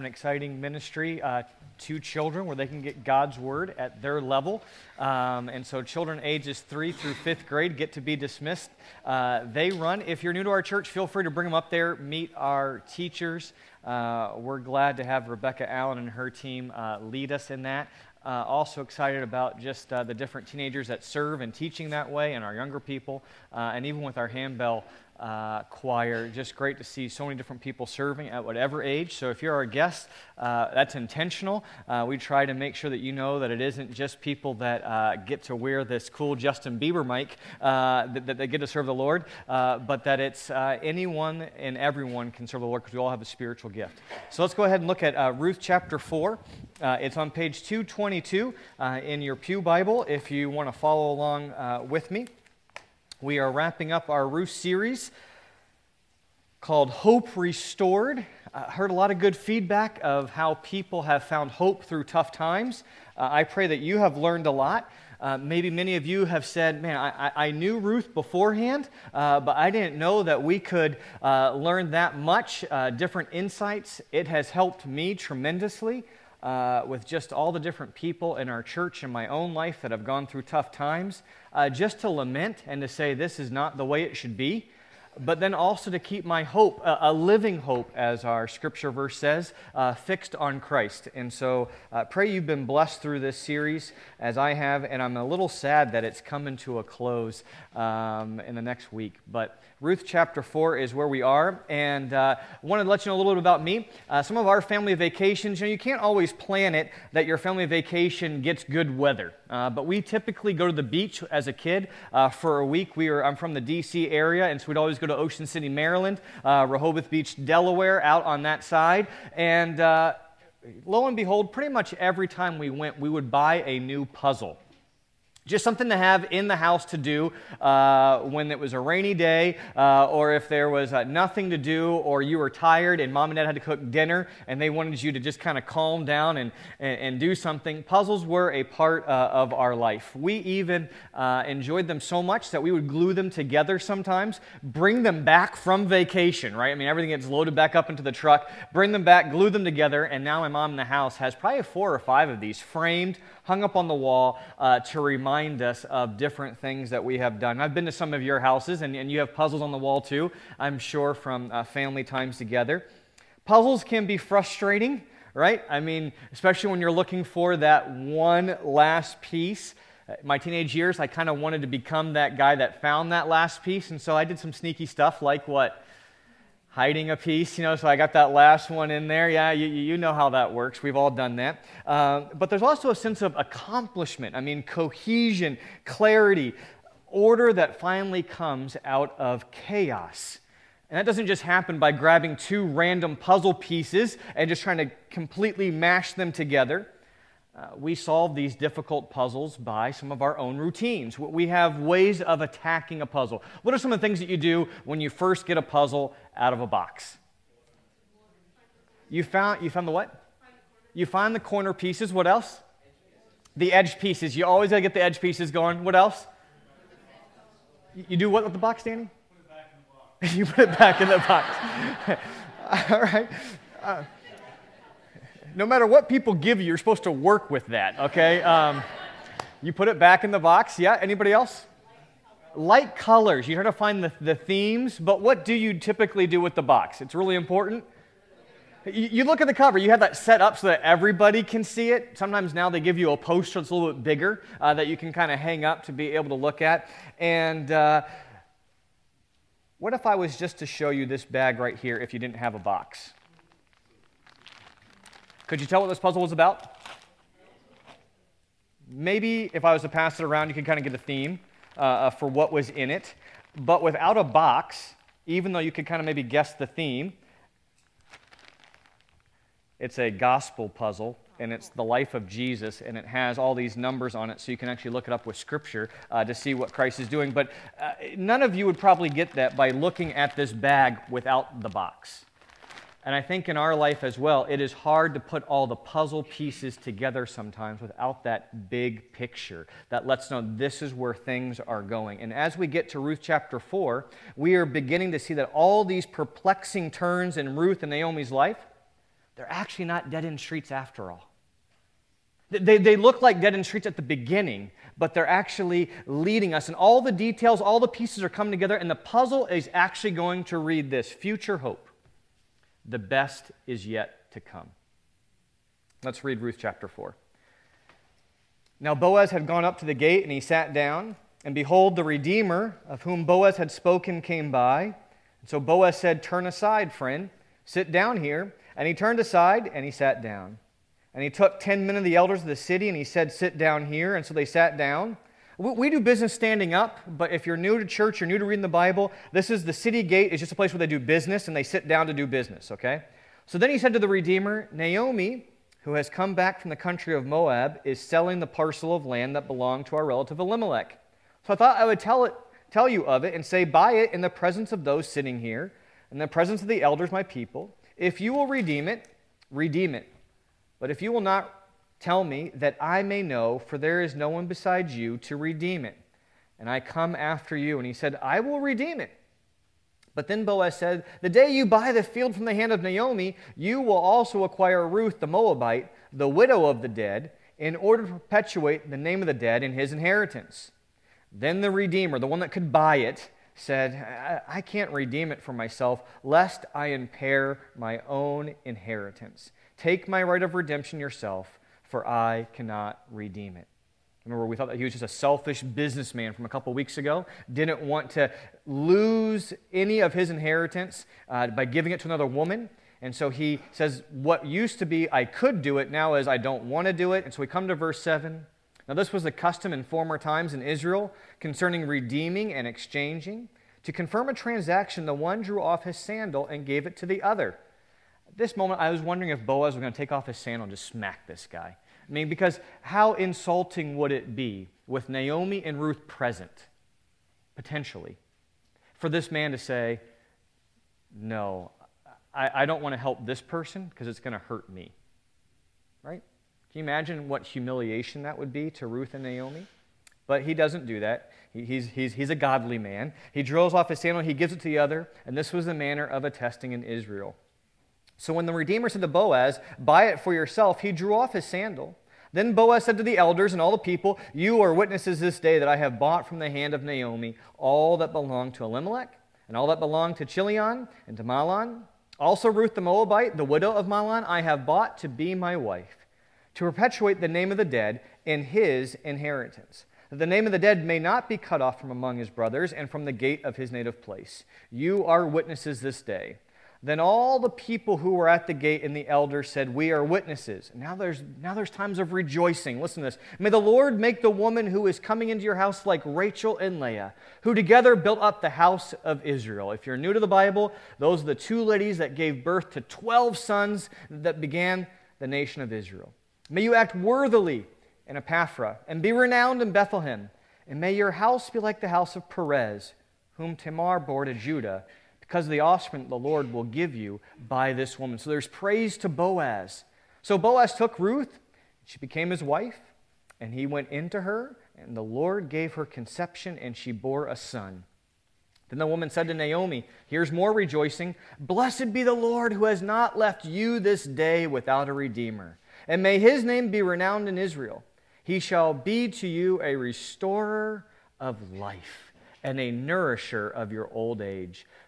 an exciting ministry uh, to children where they can get God's word at their level. Um, and so, children ages three through fifth grade get to be dismissed. Uh, they run. If you're new to our church, feel free to bring them up there, meet our teachers. Uh, we're glad to have Rebecca Allen and her team uh, lead us in that. Uh, also excited about just uh, the different teenagers that serve and teaching that way, and our younger people, and even with our handbell uh, choir. Just great to see so many different people serving at whatever age. So if you're our guest, uh, that's intentional. Uh, we try to make sure that you know that it isn't just people that uh, get to wear this cool Justin Bieber mic uh, that, that, get to serve the Lord, uh, but that it's anyone and everyone can serve the Lord because we all have a spiritual gift. So let's go ahead and look at Ruth chapter 4. it's on page 222 in your Pew Bible if you want to follow along with me. We are wrapping up our Ruth series called Hope Restored. I heard a lot of good feedback of how people have found hope through tough times. Uh, I pray that you have learned a lot. Uh, maybe many of you have said, Man, I, I knew Ruth beforehand, uh, but I didn't know that we could uh, learn that much, uh, different insights. It has helped me tremendously uh, with just all the different people in our church and my own life that have gone through tough times, uh, just to lament and to say this is not the way it should be but then also to keep my hope, a, living hope, as our scripture verse says, uh, fixed on Christ. And so uh, pray you've been blessed through this series as I have, and I'm a little sad that it's coming to a close um, in the next week. But Ruth chapter 4 is where we are, and uh, I wanted to let you know a little bit about me. Uh, some of our family vacations, you know, you can't always plan it that your family vacation gets good weather. Uh, but we typically go to the beach as a kid uh, for a week. We are, I'm from the D.C. area, and so we'd always go to Ocean City, Maryland, uh, Rehoboth Beach, Delaware, out on that side. And uh, lo and behold, pretty much every time we went, we would buy a new puzzle. Just something to have in the house to do uh, when it was a rainy day, uh, or if there was uh, nothing to do, or you were tired and mom and dad had to cook dinner and they wanted you to just kind of calm down and, and, and, do something. Puzzles were a part uh, of our life. We even uh, enjoyed them so much that we would glue them together sometimes, bring them back from vacation, right? I mean, everything gets loaded back up into the truck, bring them back, glue them together, and now my mom in the house has probably four or five of these framed hung up on the wall uh, to remind us of different things that we have done. I've been to some of your houses, and, and you have puzzles on the wall too, I'm sure, from uh, family times together. Puzzles can be frustrating, right? I mean, especially when you're looking for that one last piece. Uh, my teenage years, I kind of wanted to become that guy that found that last piece, and so I did some sneaky stuff like what? Hiding a piece, you know, so I got that last one in there. Yeah, you, you know how that works. We've all done that. Um, but there's also a sense of accomplishment. I mean, cohesion, clarity, order that finally comes out of chaos. And that doesn't just happen by grabbing two random puzzle pieces and just trying to completely mash them together. Uh, we solve these difficult puzzles by some of our own routines. We have ways of attacking a puzzle. What are some of the things that you do when you first get a puzzle out of a box? You found, you found the what? You find the corner pieces. What else? The edge pieces. You always got to get the edge pieces going. What else? You do what with the box, Danny? you put it back in the box. All right. Uh, no matter what people give you, you're supposed to work with that, okay? Um, you put it back in the box. Yeah, anybody else? Light colors. You try to find the, the themes, but what do you typically do with the box? It's really important. You, look at the cover, you have that set up so that everybody can see it. Sometimes now they give you a poster that's a little bit bigger uh, that you can kind of hang up to be able to look at. And uh, what if I was just to show you this bag right here if you didn't have a box? Could you tell what this puzzle was about? Maybe if I was to pass it around, you could kind of get a theme uh, uh, for what was in it. But without a box, even though you could kind of maybe guess the theme, it's a gospel puzzle and it's the life of Jesus, and it has all these numbers on it, so you can actually look it up with Scripture uh, to see what Christ is doing. But uh, none of you would probably get that by looking at this bag without the box. And I think in our life as well, it is hard to put all the puzzle pieces together sometimes without that big picture that lets know this is where things are going. And as we get to Ruth chapter 4, we are beginning to see that all these perplexing turns in Ruth and Naomi's life they're actually not dead end streets after all. They, they look like dead end streets at the beginning, but they're actually leading us. And all the details, all the pieces are coming together, and the puzzle is actually going to read this future hope. The best is yet to come. Let's read Ruth chapter 4. Now Boaz had gone up to the gate, and he sat down. And behold, the Redeemer, of whom Boaz had spoken, came by. And so Boaz said, Turn aside, friend, sit down here. And he turned aside, and he sat down. And he took ten men of the elders of the city, and he said, Sit down here. And so they sat down. We do business standing up, but if you're new to church, you're new to reading the Bible, this is the city gate, is just a place where they do business and they sit down to do business, okay? So then he said to the Redeemer, Naomi, who has come back from the country of Moab, is selling the parcel of land that belonged to our relative Elimelech. So I thought I would tell, it, tell you of it and say, Buy it in the presence of those sitting here, in the presence of the elders, my people. If you will redeem it, redeem it. But if you will not tell me, that I may know, for there is no one besides you to redeem it. And I come after you. And he said, I will redeem it. But then Boaz said, The day you buy the field from the hand of Naomi, you will also acquire Ruth the Moabite, the widow of the dead, in order to perpetuate the name of the dead in his inheritance. Then the Redeemer, the one that could buy it, said, I, can't redeem it for myself, lest I impair my own inheritance. Take my right of redemption yourself, for I cannot redeem it. Remember, we thought that he was just a selfish businessman from a couple weeks ago, didn't want to lose any of his inheritance uh, by giving it to another woman. And so he says, What used to be I could do it now is I don't want to do it. And so we come to verse 7. Now, this was the custom in former times in Israel concerning redeeming and exchanging. To confirm a transaction, the one drew off his sandal and gave it to the other. At this moment, I was wondering if Boaz was going to take off his sandal and just smack this guy. I mean, because how insulting would it be with Naomi and Ruth present, potentially, for this man to say, No, I, I don't want to help this person because it's going to hurt me? Right? Can you imagine what humiliation that would be to Ruth and Naomi? But he doesn't do that. He, he's, he's, he's a godly man. He drills off his sandal, he gives it to the other, and this was the manner of attesting in Israel. So when the Redeemer said to Boaz, Buy it for yourself, he drew off his sandal. Then Boaz said to the elders and all the people, You are witnesses this day that I have bought from the hand of Naomi all that belonged to Elimelech, and all that belonged to Chilion and to Mahlon. Also Ruth the Moabite, the widow of Mahlon, I have bought to be my wife to perpetuate the name of the dead in his inheritance, that the name of the dead may not be cut off from among his brothers and from the gate of his native place. You are witnesses this day. Then all the people who were at the gate and the elders said, We are witnesses. now there's, now there's times of rejoicing. Listen to this. May the Lord make the woman who is coming into your house like Rachel and Leah, who together built up the house of Israel. If you're new to the Bible, those are the two ladies that gave birth to 12 sons that began the nation of Israel. May you act worthily in Ephrathah and be renowned in Bethlehem. And may your house be like the house of Perez, whom Tamar bore to Judah, because of the offspring the Lord will give you by this woman. So there's praise to Boaz. So Boaz took Ruth, she became his wife, and he went into her, and the Lord gave her conception, and she bore a son. Then the woman said to Naomi, Here's more rejoicing. Blessed be the Lord who has not left you this day without a redeemer and may his name be renowned in Israel. He shall be to you a restorer of life and a nourisher of your old age.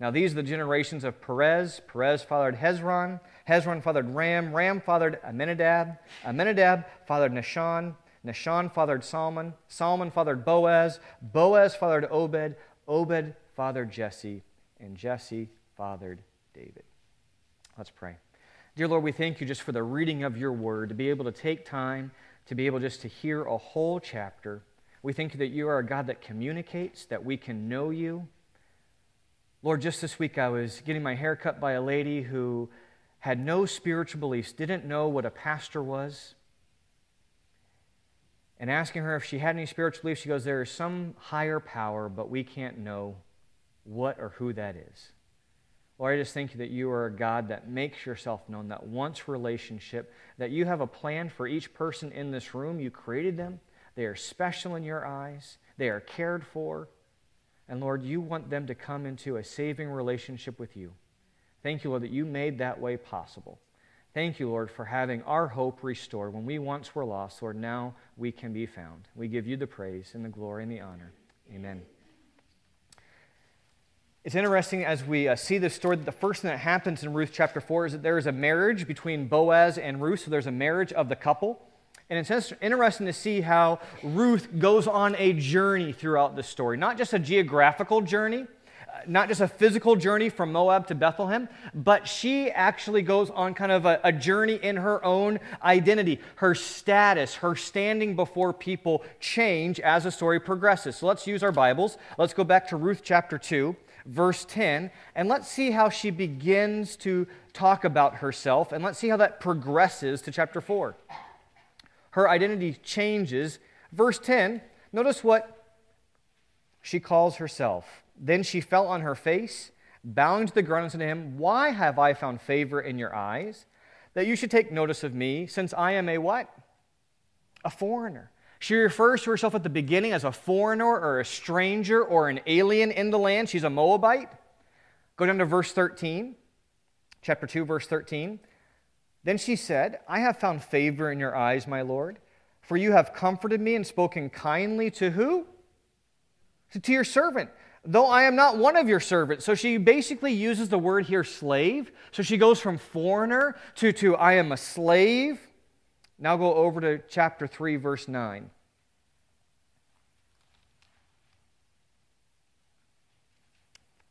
Now, these are the generations of Perez. Perez fathered Hezron. Hezron fathered Ram. Ram fathered Amminadab. Amminadab fathered Nahshon. Nahshon fathered Salmon. Salmon fathered Boaz. Boaz fathered Obed. Obed fathered Jesse. And Jesse fathered David. Let's pray. Dear Lord, we thank you just for the reading of your word, to be able to take time, to be able just to hear a whole chapter. We thank you that you are a God that communicates, that we can know you. Lord, just this week I was getting my hair cut by a lady who had no spiritual beliefs, didn't know what a pastor was. and asking her if she had any spiritual beliefs. She goes, There is some higher power, but we can't know what or who that is. Lord, I just thank you that you are a God that makes yourself known, that wants relationship, that you have a plan for each person in this room. You created them. They are special in your eyes, they are cared for. And Lord, you want them to come into a saving relationship with you. Thank you, Lord, that you made that way possible. Thank you, Lord, for having our hope restored. When we once were lost, Lord, now we can be found. We give you the praise and the glory and the honor. Amen. It's interesting as we uh, see this story that the first thing that happens in Ruth chapter 4 is that there is a marriage between Boaz and Ruth. So there's a marriage of the couple. And it's interesting to see how Ruth goes on a journey throughout the story. Not just a geographical journey, uh, not just a physical journey from Moab to Bethlehem, but she actually goes on kind of a, a, journey in her own identity. Her status, her standing before people change as the story progresses. So let's use our Bibles. Let's go back to Ruth chapter 2, verse 10, and let's see how she begins to talk about herself, and let's see how that progresses to chapter 4 her identity changes. Verse 10, notice what she calls herself. Then she fell on her face, bowing to the ground, and said to him, Why have I found favor in your eyes, that you should take notice of me, since I am a what? A foreigner. She refers to herself at the beginning as a foreigner or a stranger or an alien in the land. She's a Moabite. Go down to verse 13, chapter 2, verse 13. Then she said, I have found favor in your eyes, my Lord, for you have comforted me and spoken kindly to who? To your servant, though I am not one of your servants. So she basically uses the word here, slave. So she goes from foreigner to, to I am a slave. Now go over to chapter 3, verse 9.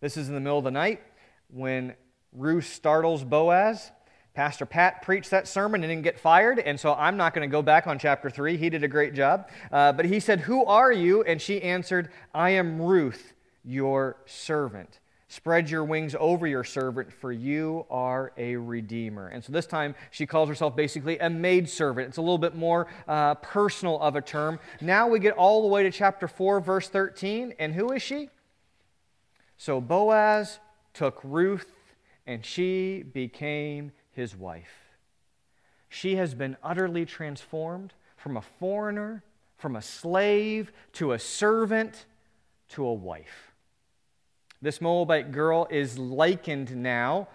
This is in the middle of the night when Ruth startles Boaz. Pastor Pat preached that sermon and didn't get fired, and so I'm not going to go back on chapter 3. He did a great job. Uh, but he said, Who are you? And she answered, I am Ruth, your servant. Spread your wings over your servant, for you are a redeemer. And so this time she calls herself basically a maidservant. It's a little bit more uh, personal of a term. Now we get all the way to chapter 4, verse 13. And who is she? So Boaz took Ruth, and she became his wife. She has been utterly transformed from a foreigner, from a slave, to a servant, to a wife. This Moabite girl is likened now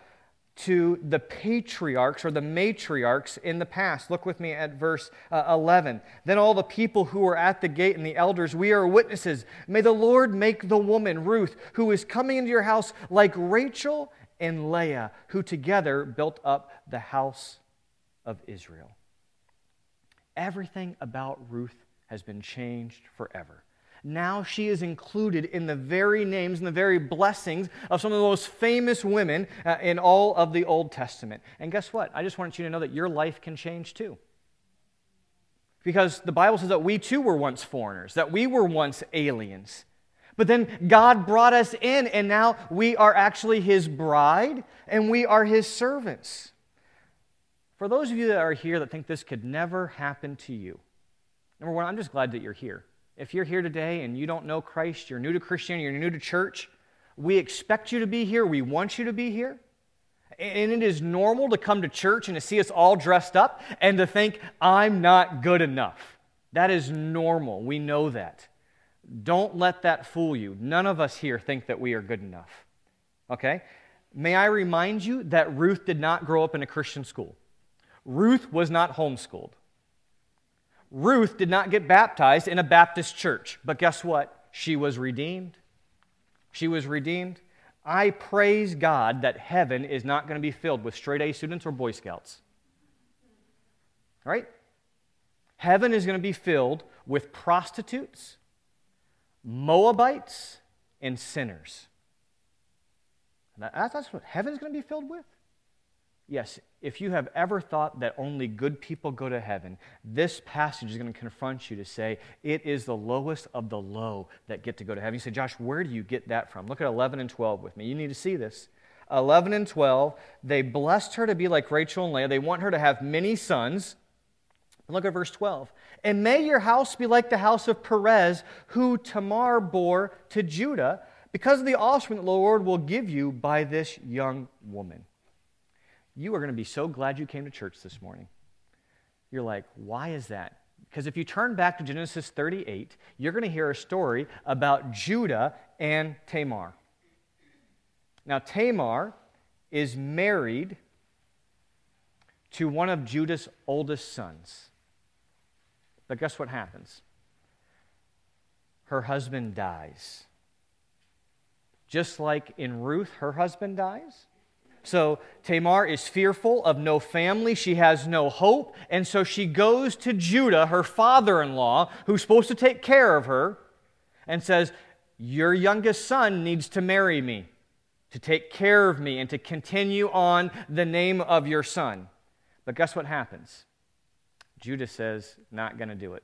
to the patriarchs or the matriarchs in the past. Look with me at verse uh, 11. Then all the people who were at the gate and the elders, we are witnesses. May the Lord make the woman, Ruth, who is coming into your house, like Rachel and Leah, who together built up the house of Israel. Everything about Ruth has been changed forever. Now she is included in the very names and the very blessings of some of the most famous women uh, in all of the Old Testament. And guess what? I just want you to know that your life can change too. Because the Bible says that we too were once foreigners, that we were once aliens. But then God brought us in, and now we are actually His bride and we are His servants. For those of you that are here that think this could never happen to you, number one, I'm just glad that you're here. If you're here today and you don't know Christ, you're new to Christianity, you're new to church, we expect you to be here. We want you to be here. And it is normal to come to church and to see us all dressed up and to think, I'm not good enough. That is normal. We know that. Don't let that fool you. None of us here think that we are good enough. Okay? May I remind you that Ruth did not grow up in a Christian school. Ruth was not homeschooled. Ruth did not get baptized in a Baptist church. But guess what? She was redeemed. She was redeemed. I praise God that heaven is not going to be filled with straight A students or Boy Scouts. Right? Heaven is going to be filled with prostitutes Moabites, and sinners. That's what heaven's going to be filled with? Yes, if you have ever thought that only good people go to heaven, this passage is going to confront you to say it is the lowest of the low that get to go to heaven. You say, Josh, where do you get that from? Look at 11 and 12 with me. You need to see this. 11 and 12, they blessed her to be like Rachel and Leah. They want her to have many sons. Look at verse 12. And may your house be like the house of Perez, who Tamar bore to Judah, because of the offspring that the Lord will give you by this young woman. You are going to be so glad you came to church this morning. You're like, why is that? Because if you turn back to Genesis 38, you're going to hear a story about Judah and Tamar. Now, Tamar is married to one of Judah's oldest sons. But guess what happens? Her husband dies. Just like in Ruth, her husband dies. So Tamar is fearful of no family. She has no hope. And so she goes to Judah, her father in law, who's supposed to take care of her, and says, Your youngest son needs to marry me, to take care of me, and to continue on the name of your son. But guess what happens? Judah says, Not going to do it.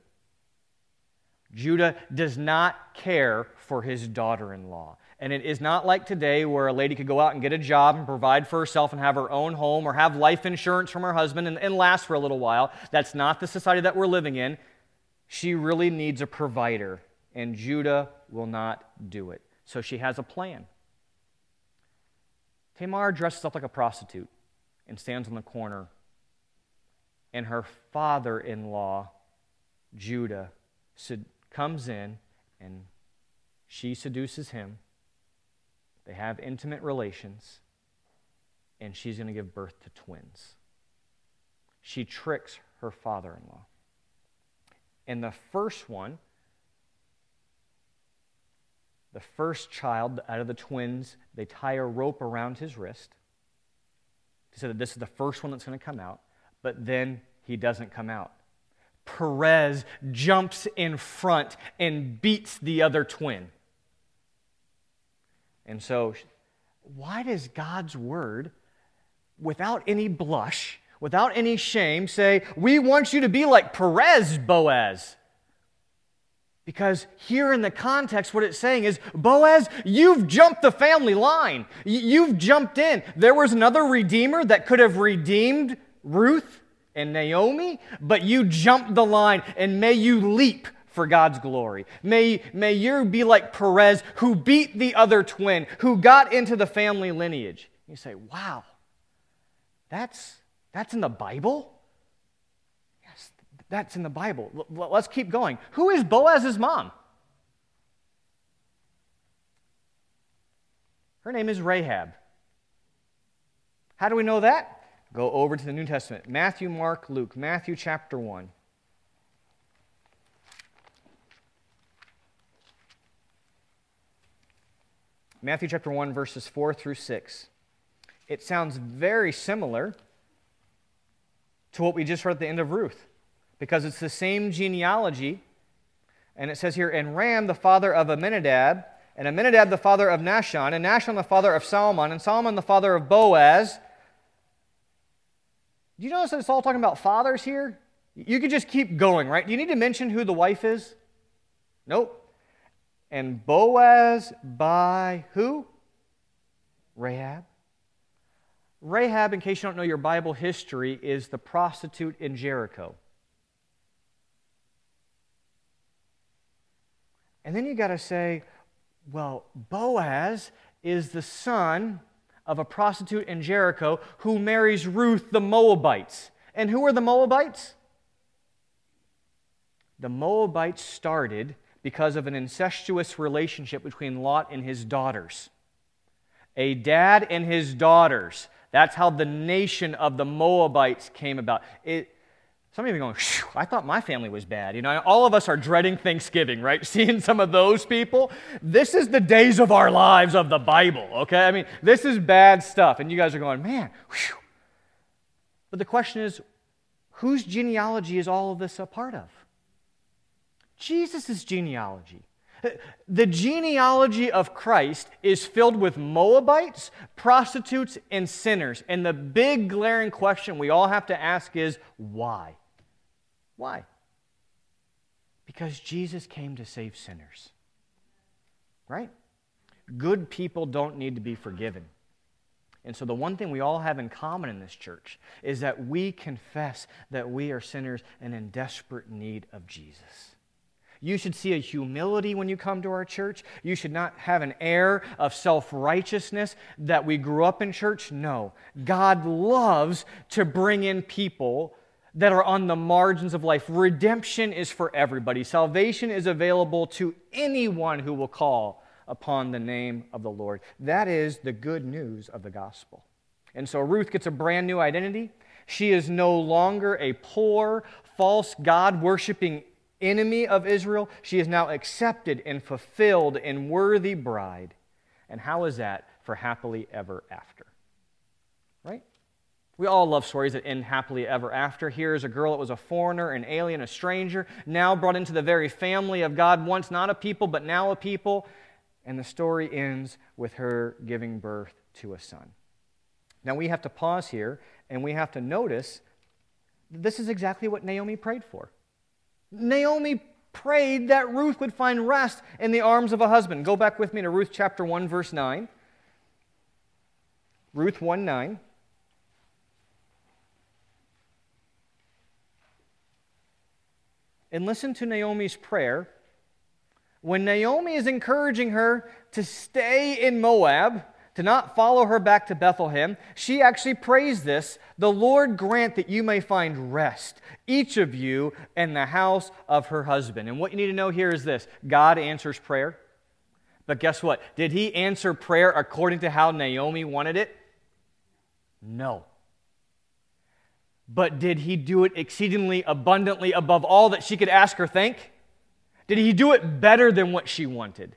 Judah does not care for his daughter in law. And it is not like today where a lady could go out and get a job and provide for herself and have her own home or have life insurance from her husband and, and last for a little while. That's not the society that we're living in. She really needs a provider, and Judah will not do it. So she has a plan. Tamar dresses up like a prostitute and stands on the corner, and her father in law, Judah, comes in and she seduces him they have intimate relations, and she's going to give birth to twins. She tricks her father in law. And the first one, the first child out of the twins, they tie a rope around his wrist to say that this is the first one that's going to come out, but then he doesn't come out. Perez jumps in front and beats the other twin. And so, why does God's word, without any blush, without any shame, say, We want you to be like Perez Boaz? Because here in the context, what it's saying is, Boaz, you've jumped the family line. You've jumped in. There was another redeemer that could have redeemed Ruth and Naomi, but you jump the line, and may you leap for God's glory. May, may you be like Perez, who beat the other twin, who got into the family lineage. You say, wow, that's, that's in the Bible? Yes, that's in the Bible. L- let's keep going. Who is Boaz's mom? Her name is Rahab. How do we know that? Go over to the New Testament Matthew, Mark, Luke. Matthew chapter 1. Matthew chapter 1, verses 4 through 6. It sounds very similar to what we just read at the end of Ruth, because it's the same genealogy. And it says here, and Ram, the father of Amminadab, and Amminadab, the father of Nahshon, and Nahshon, the father of Salmon, and Salmon, the father of Boaz. Do you notice that it's all talking about fathers here? You could just keep going, right? Do you need to mention who the wife is? Nope. And Boaz by who? Rahab. Rahab, in case you don't know your Bible history, is the prostitute in Jericho. And then you got to say, well, Boaz is the son of a prostitute in Jericho who marries Ruth the Moabites. And who are the Moabites? The Moabites started because of an incestuous relationship between Lot and his daughters. A dad and his daughters. That's how the nation of the Moabites came about. It, some of you are going, I thought my family was bad. You know, all of us are dreading Thanksgiving, right? Seeing some of those people. This is the days of our lives of the Bible, okay? I mean, this is bad stuff. And you guys are going, man, whew. But the question is, whose genealogy is all of this a part of? Jesus' genealogy. The genealogy of Christ is filled with Moabites, prostitutes, and sinners. And the big glaring question we all have to ask is why? Why? Because Jesus came to save sinners. Right? Good people don't need to be forgiven. And so, the one thing we all have in common in this church is that we confess that we are sinners and in desperate need of Jesus. You should see a humility when you come to our church. You should not have an air of self righteousness that we grew up in church. No. God loves to bring in people that are on the margins of life. Redemption is for everybody, salvation is available to anyone who will call upon the name of the Lord. That is the good news of the gospel. And so Ruth gets a brand new identity. She is no longer a poor, false, God worshiping enemy of Israel. She is now accepted and fulfilled and worthy bride. And how is that for happily ever after? Right? We all love stories that end happily ever after. Here's a girl that was a foreigner, an alien, a stranger, now brought into the very family of God, once not a people, but now a people. And the story ends with her giving birth to a son. Now we have to pause here and we have to notice this is exactly what Naomi prayed for. Naomi prayed that Ruth would find rest in the arms of a husband. Go back with me to Ruth chapter 1, verse 9. Ruth 1 9. And listen to Naomi's prayer when Naomi is encouraging her to stay in Moab, to not follow her back to Bethlehem, she actually prays this The Lord grant that you may find rest, each of you, in the house of her husband. And what you need to know here is this God answers prayer. But guess what? Did he answer prayer according to how Naomi wanted it? No. But did he do it exceedingly abundantly above all that she could ask or think? Did he do it better than what she wanted?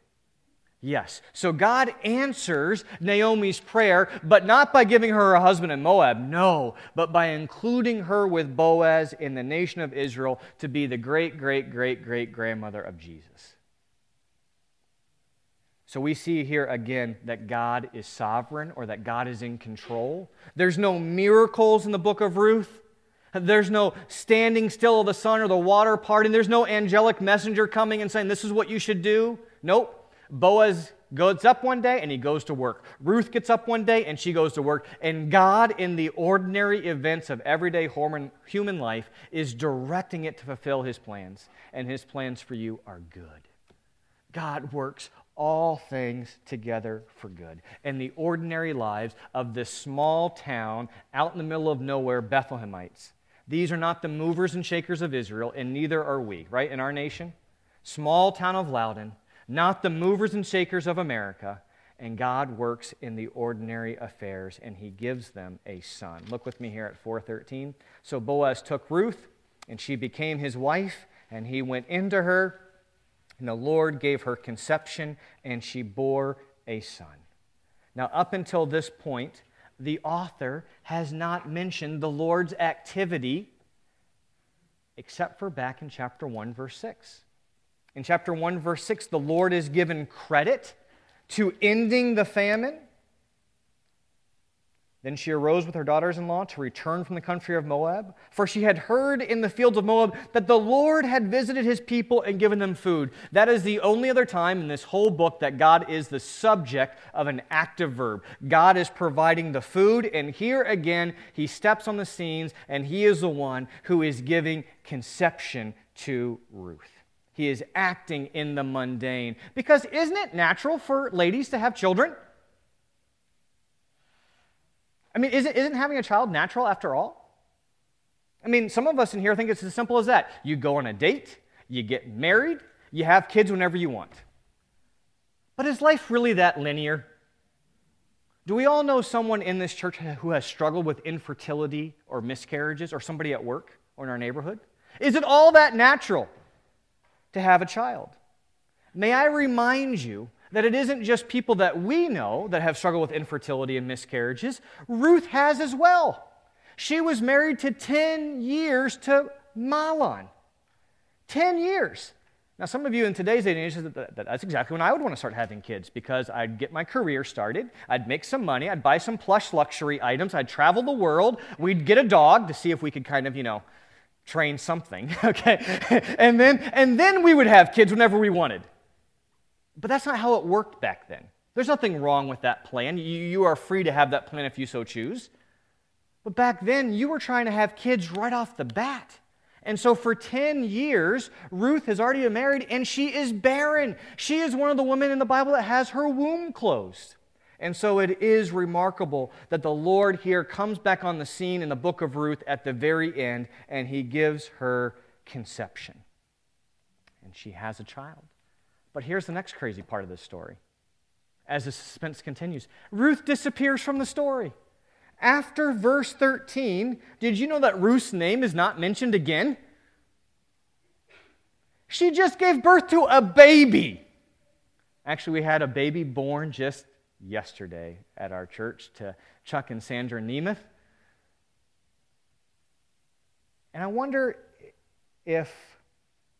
Yes. So God answers Naomi's prayer, but not by giving her a husband in Moab, no, but by including her with Boaz in the nation of Israel to be the great, great, great, great grandmother of Jesus. So we see here again that God is sovereign or that God is in control. There's no miracles in the book of Ruth. There's no standing still of the sun or the water parting. There's no angelic messenger coming and saying, This is what you should do. Nope. Boaz gets up one day and he goes to work. Ruth gets up one day and she goes to work. And God, in the ordinary events of everyday human life, is directing it to fulfill his plans. And his plans for you are good. God works all things together for good. And the ordinary lives of this small town out in the middle of nowhere, Bethlehemites, these are not the movers and shakers of Israel, and neither are we, right, in our nation? Small town of Loudon, not the movers and shakers of America. And God works in the ordinary affairs, and He gives them a son. Look with me here at 413. So Boaz took Ruth, and she became his wife, and he went into her, and the Lord gave her conception, and she bore a son. Now, up until this point, the author has not mentioned the Lord's activity except for back in chapter 1, verse 6. In chapter 1, verse 6, the Lord is given credit to ending the famine then she arose with her daughters in law to return from the country of Moab, for she had heard in the fields of Moab that the Lord had visited his people and given them food. That is the only other time in this whole book that God is the subject of an active verb. God is providing the food, and here again, he steps on the scenes, and he is the one who is giving conception to Ruth. He is acting in the mundane. Because isn't it natural for ladies to have children? I mean, isn't, isn't having a child natural after all? I mean, some of us in here think it's as simple as that. You go on a date, you get married, you have kids whenever you want. But is life really that linear? Do we all know someone in this church who has struggled with infertility or miscarriages, or somebody at work or in our neighborhood? Is it all that natural to have a child? May I remind you that it isn't just people that we know that have struggled with infertility and miscarriages. Ruth has as well. She was married to 10 years to Mahlon. 10 years. Now, some of you in today's day and age, that, that's exactly when I would want to start having kids because I'd get my career started, I'd make some money, I'd buy some plush luxury items, I'd travel the world, we'd get a dog to see if we could kind of, you know, train something, okay? and, then, and then we would have kids whenever we wanted. But that's not how it worked back then. There's nothing wrong with that plan. You, you are free to have that plan if you so choose. But back then, you were trying to have kids right off the bat. And so for 10 years, Ruth has already been married and she is barren. She is one of the women in the Bible that has her womb closed. And so it is remarkable that the Lord here comes back on the scene in the book of Ruth at the very end and he gives her conception. And she has a child. But here's the next crazy part of this story. As the suspense continues, Ruth disappears from the story. After verse 13, did you know that Ruth's name is not mentioned again? She just gave birth to a baby. Actually, we had a baby born just yesterday at our church to Chuck and Sandra Nemeth. And I wonder if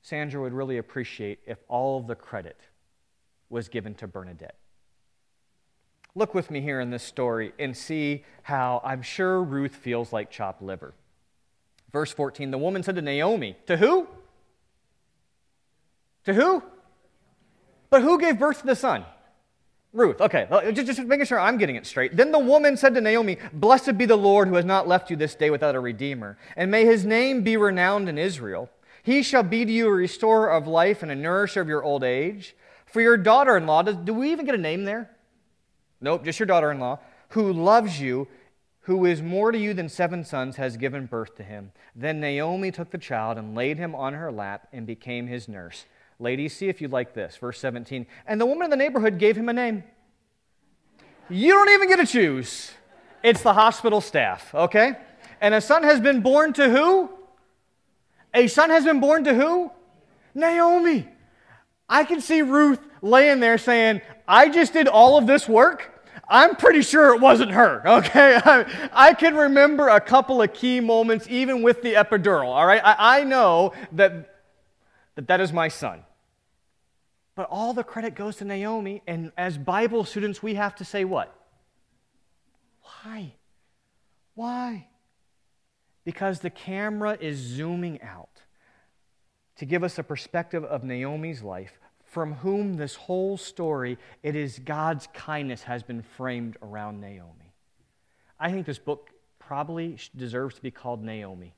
Sandra would really appreciate if all of the credit was given to Bernadette. Look with me here in this story and see how I'm sure Ruth feels like chopped liver. Verse 14 The woman said to Naomi, To who? To who? But who gave birth to the son? Ruth. Okay, uh, just, just making sure I'm getting it straight. Then the woman said to Naomi, Blessed be the Lord who has not left you this day without a redeemer, and may his name be renowned in Israel. He shall be to you a restorer of life and a nourisher of your old age. For your daughter in law, do we even get a name there? Nope, just your daughter in law, who loves you, who is more to you than seven sons, has given birth to him. Then Naomi took the child and laid him on her lap and became his nurse. Ladies, see if you like this. Verse 17. And the woman in the neighborhood gave him a name. You don't even get to choose. It's the hospital staff, okay? And a son has been born to who? A son has been born to who? Naomi. I can see Ruth laying there saying, I just did all of this work. I'm pretty sure it wasn't her, okay? I, I, can remember a couple of key moments, even with the epidural, all right? I, I know that, that that is my son. But all the credit goes to Naomi, and as Bible students, we have to say what? Why? Why? Because the camera is zooming out to give us a perspective of Naomi's life, from whom this whole story, it is God's kindness has been framed around Naomi. I think this book probably deserves to be called Naomi.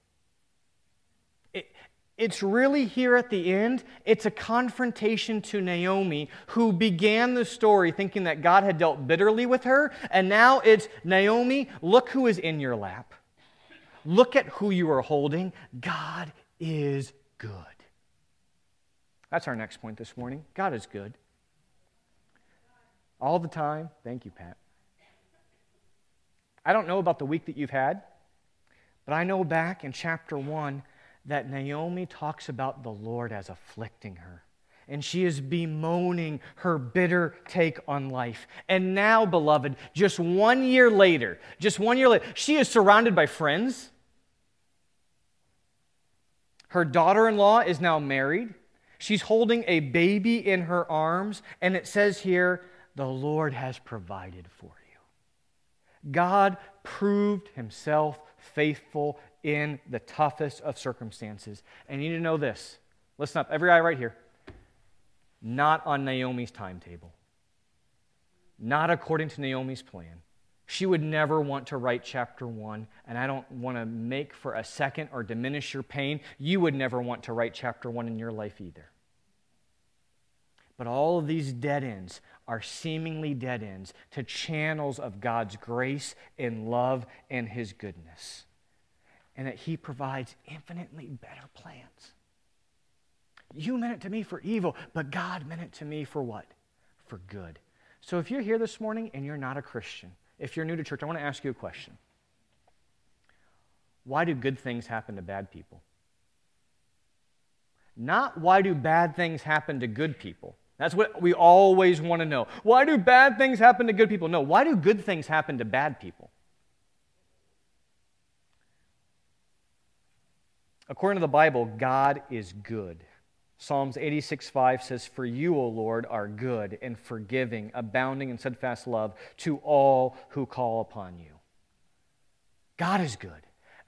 It, it's really here at the end, it's a confrontation to Naomi, who began the story thinking that God had dealt bitterly with her. And now it's Naomi, look who is in your lap. Look at who you are holding. God is good. That's our next point this morning. God is good. All the time. Thank you, Pat. I don't know about the week that you've had, but I know back in chapter 1 that Naomi talks about the Lord as afflicting her. And she is bemoaning her bitter take on life. And now, beloved, just one year later, just one year later, she is surrounded by friends. Her daughter in law is now married. She's holding a baby in her arms, and it says here, the Lord has provided for you. God proved himself faithful in the toughest of circumstances. And you need to know this. Listen up, every eye right here. Not on Naomi's timetable, not according to Naomi's plan. She would never want to write chapter one, and I don't want to make for a second or diminish your pain. You would never want to write chapter one in your life either. But all of these dead ends are seemingly dead ends to channels of God's grace and love and His goodness. And that He provides infinitely better plans. You meant it to me for evil, but God meant it to me for what? For good. So if you're here this morning and you're not a Christian, if you're new to church, I want to ask you a question. Why do good things happen to bad people? Not why do bad things happen to good people. That's what we always want to know. Why do bad things happen to good people? No, why do good things happen to bad people? According to the Bible, God is good. Psalms 86 5 says, For you, O Lord, are good and forgiving, abounding in steadfast love to all who call upon you. God is good.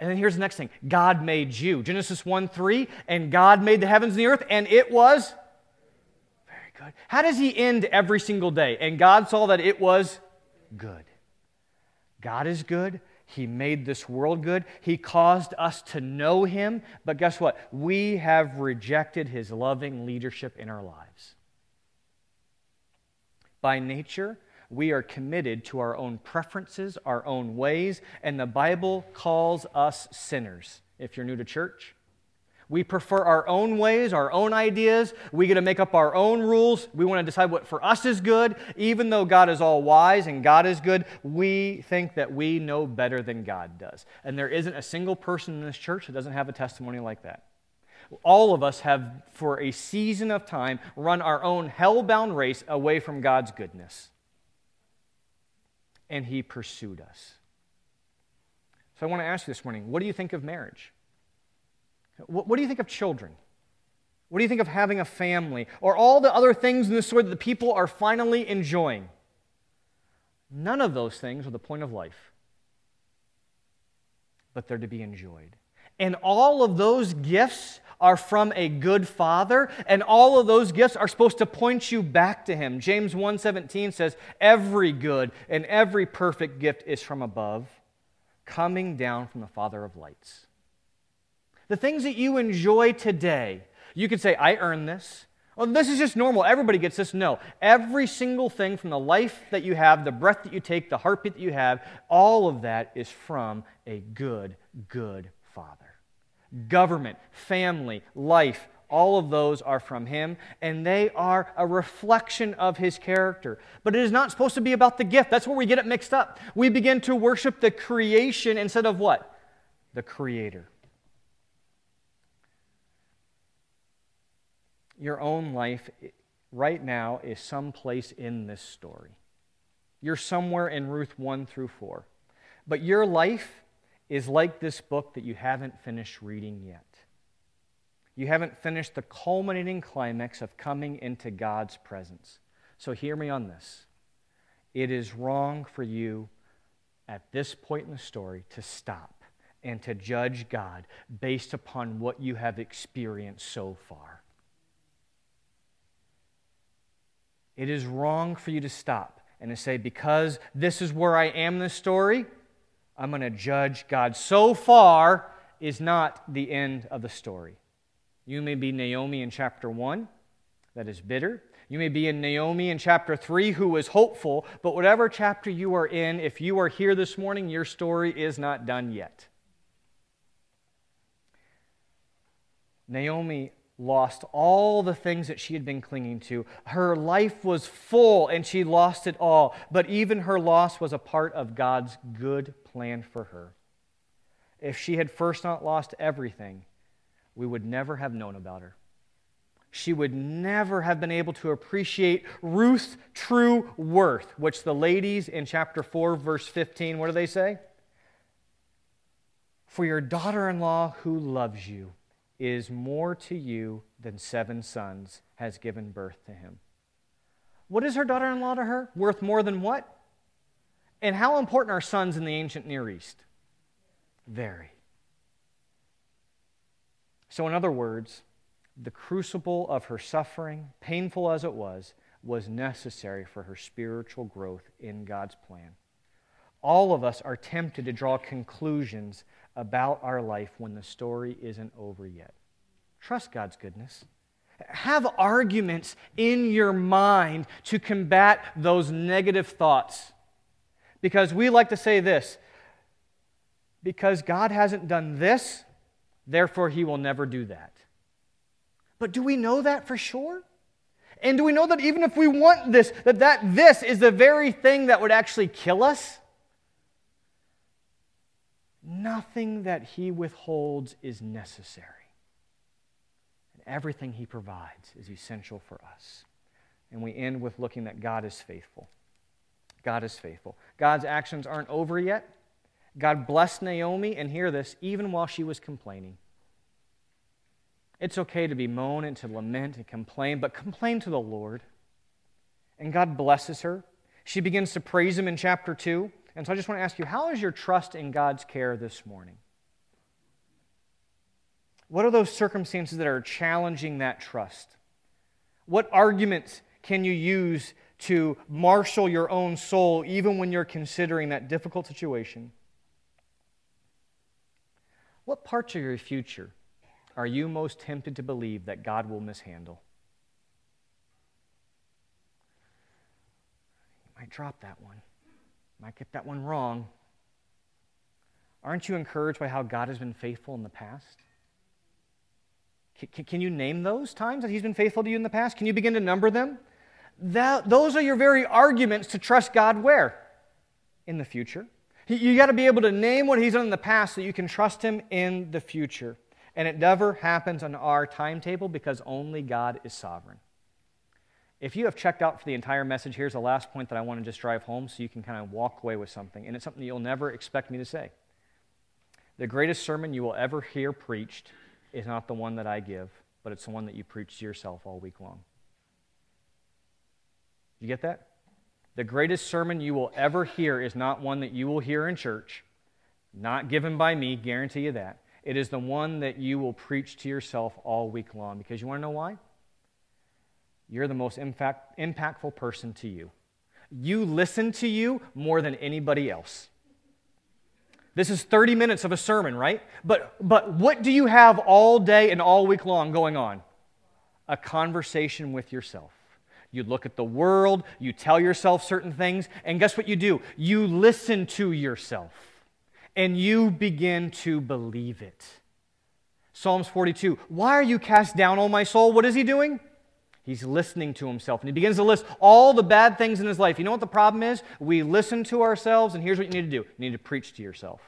And then here's the next thing God made you. Genesis 1 3, and God made the heavens and the earth, and it was very good? How does he end every single day? And God saw that it was good. God is good. He made this world good. He caused us to know Him. But guess what? We have rejected His loving leadership in our lives. By nature, we are committed to our own preferences, our own ways, and the Bible calls us sinners. If you're new to church, we prefer our own ways, our own ideas. We get to make up our own rules. We want to decide what for us is good. Even though God is all wise and God is good, we think that we know better than God does. And there isn't a single person in this church that doesn't have a testimony like that. All of us have, for a season of time, run our own hell-bound race away from God's goodness. And He pursued us. So I want to ask you this morning what do you think of marriage? What, what do you think of children? What do you think of having a family? Or all the other things in this story that the people are finally enjoying? None of those things are the point of life, but they're to be enjoyed. And all of those gifts are from a good father and all of those gifts are supposed to point you back to him james 1.17 says every good and every perfect gift is from above coming down from the father of lights the things that you enjoy today, you could say, I earn this. Well, this is just normal. Everybody gets this. No. Every single thing from the life that you have, the breath that you take, the heartbeat that you have, all of that is from a good, good Father. Government, family, life, all of those are from Him, and they are a reflection of His character. But it is not supposed to be about the gift. That's where we get it mixed up. We begin to worship the creation instead of what? The Creator. Your own life right now is someplace in this story. You're somewhere in Ruth 1 through 4. But your life is like this book that you haven't finished reading yet. You haven't finished the culminating climax of coming into God's presence. So hear me on this. It is wrong for you at this point in the story to stop and to judge God based upon what you have experienced so far. It is wrong for you to stop and to say, because this is where I am in this story, I'm going to judge God. So far is not the end of the story. You may be Naomi in chapter 1, that is bitter. You may be in Naomi in chapter 3, who is hopeful. But whatever chapter you are in, if you are here this morning, your story is not done yet. Naomi lost all the things that she had been clinging to. Her life was full and she lost it all. But even her loss was a part of God's good plan for her. If she had first not lost everything, we would never have known about her. She would never have been able to appreciate Ruth's true worth, which the ladies in chapter 4, verse 15, what do they say? For your daughter in law who loves you is more to you than seven sons has given birth to him. What is her daughter in law to her? Worth more than what? And how important are sons in the ancient Near East? Very. So, in other words, the crucible of her suffering, painful as it was, was necessary for her spiritual growth in God's plan. All of us are tempted to draw conclusions about our life when the story isn't over yet. Trust God's goodness. Have arguments in your mind to combat those negative thoughts. Because we like to say this because God hasn't done this, therefore he will never do that. But do we know that for sure? And do we know that even if we want this, that, that this is the very thing that would actually kill us? Nothing that he withholds is necessary. And everything he provides is essential for us. And we end with looking that God is faithful. God is faithful. God's actions aren't over yet. God blessed Naomi, and hear this, even while she was complaining. It's okay to be moan and to lament and complain, but complain to the Lord. And God blesses her. She begins to praise him in chapter 2. And so I just want to ask you how is your trust in God's care this morning? What are those circumstances that are challenging that trust? What arguments can you use to marshal your own soul even when you're considering that difficult situation? What parts of your future are you most tempted to believe that God will mishandle? You might drop that one, might get that one wrong. Aren't you encouraged by how God has been faithful in the past? Can, you name those times that He's been faithful to you in the past? Can you begin to number them? That, those are your very arguments to trust God where? In the future. You got to be able to name what He's done in the past so you can trust Him in the future. And it never happens on our timetable because only God is sovereign. If you have checked out for the entire message, here's the last point that I want to just drive home so you can kind of walk away with something. And it's something you'll never expect me to say. The greatest sermon you will ever hear preached is not the one that I give, but it's the one that you preach to yourself all week long. You get that? The greatest sermon you will ever hear is not one that you will hear in church, not given by me, guarantee you that. It is the one that you will preach to yourself all week long. Because you want to know why? You're the most impact, impactful person to you. You listen to you more than anybody else. This is 30 minutes of a sermon, right? But, but what do you have all day and all week long going on? A conversation with yourself. You look at the world, you tell yourself certain things, and guess what you do? You listen to yourself and you begin to believe it. Psalms 42 Why are you cast down, O my soul? What is he doing? He's listening to himself. And he begins to list all the bad things in his life. You know what the problem is? We listen to ourselves, and here's what you need to do you need to preach to yourself.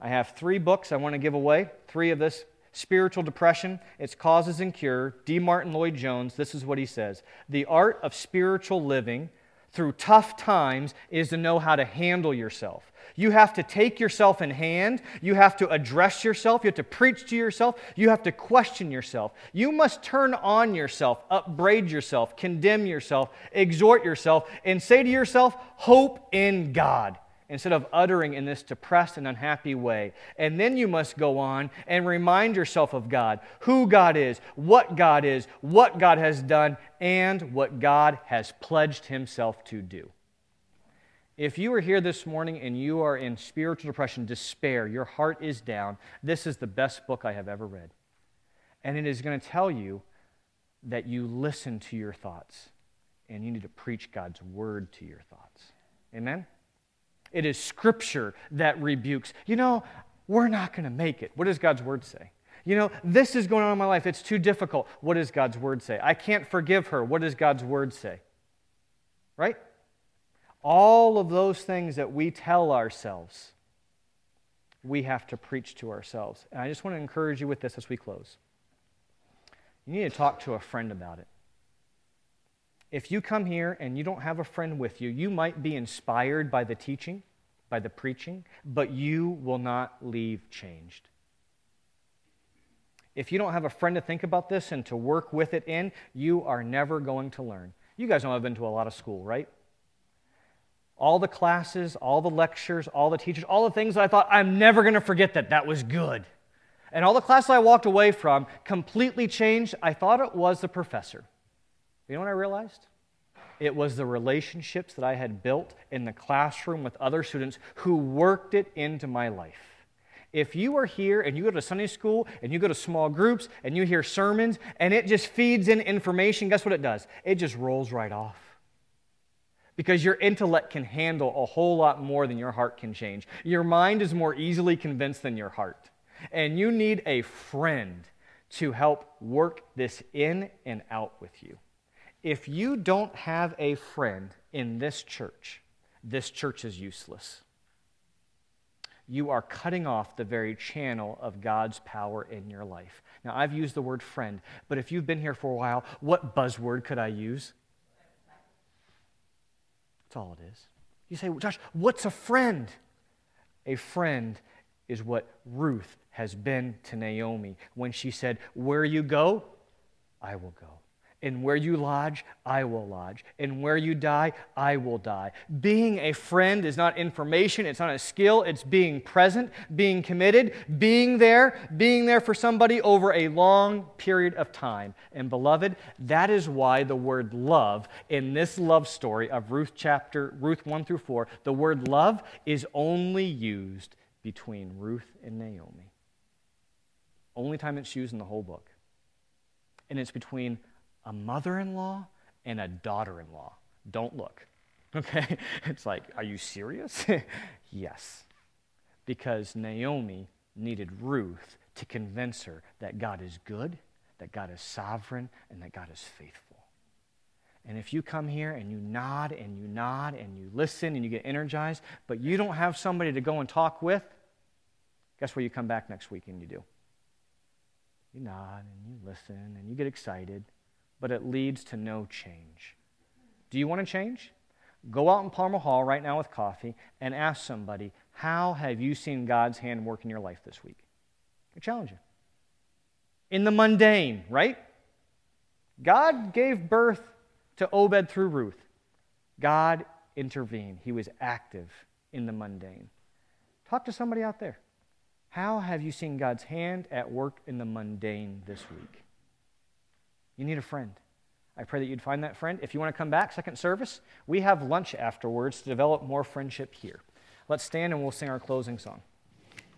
I have three books I want to give away, three of this spiritual depression, its causes and cure. D. Martyn Lloyd Jones, this is what he says The art of spiritual living through tough times is to know how to handle yourself. You have to take yourself in hand. You have to address yourself. You have to preach to yourself. You have to question yourself. You must turn on yourself, upbraid yourself, condemn yourself, exhort yourself, and say to yourself, Hope in God instead of uttering in this depressed and unhappy way. And then you must go on and remind yourself of God, who God is, what God is, what God has done, and what God has pledged Himself to do. If you are here this morning and you are in spiritual depression, despair, your heart is down, this is the best book I have ever read. And it is going to tell you that you listen to your thoughts and you need to preach God's word to your thoughts. Amen? It is Scripture that rebukes. You know, we're not going to make it. What does God's Word say? You know, this is going on in my life. It's too difficult. What does God's Word say? I can't forgive her. What does God's Word say? Right? All of those things that we tell ourselves, we have to preach to ourselves. And I just want to encourage you with this as we close. You need to talk to a friend about it. If you come here and you don't have a friend with you, you might be inspired by the teaching, by the preaching, but you will not leave changed. If you don't have a friend to think about this and to work with it in, you are never going to learn. You guys know I've been to a lot of school, right? All the classes, all the lectures, all the teachers, all the things that I thought I'm never going to forget that that was good. And all the classes I walked away from completely changed. I thought it was the professor. You know what I realized? It was the relationships that I had built in the classroom with other students who worked it into my life. If you are here and you go to Sunday school and you go to small groups and you hear sermons and it just feeds in information, guess what it does? It just rolls right off. Because your intellect can handle a whole lot more than your heart can change. Your mind is more easily convinced than your heart. And you need a friend to help work this in and out with you. If you don't have a friend in this church, this church is useless. You are cutting off the very channel of God's power in your life. Now, I've used the word friend, but if you've been here for a while, what buzzword could I use? That's all it is. You say, Josh, what's a friend? A friend is what Ruth has been to Naomi when she said, Where you go, I will go. And where you lodge, I will lodge. And where you die, I will die. Being a friend is not information, it's not a skill, it's being present, being committed, being there, being there for somebody over a long period of time. And beloved, that is why the word love in this love story of Ruth chapter Ruth 1 through 4, the word love is only used between Ruth and Naomi. Only time it's used in the whole book. And it's between a mother in law and a daughter in law. Don't look. Okay? It's like, are you serious? yes. Because Naomi needed Ruth to convince her that God is good, that God is sovereign, and that God is faithful. And if you come here and you nod and you nod and you listen and you get energized, but you don't have somebody to go and talk with, guess where you come back next week and you do? You nod and you listen and you get excited, but it leads to no change. Do you want to change? Go out in Palmer Hall right now with coffee and ask somebody, How have you seen God's hand work in your life this week? I challenge you. In the mundane, right? God gave birth to Obed through Ruth. God intervened, He was active in the mundane. Talk to somebody out there. How have you seen God's hand at work in the mundane this week? You need a friend. I pray that you'd find that friend. If you want to come back, second service, we have lunch afterwards to develop more friendship here. Let's stand and we'll sing our closing song.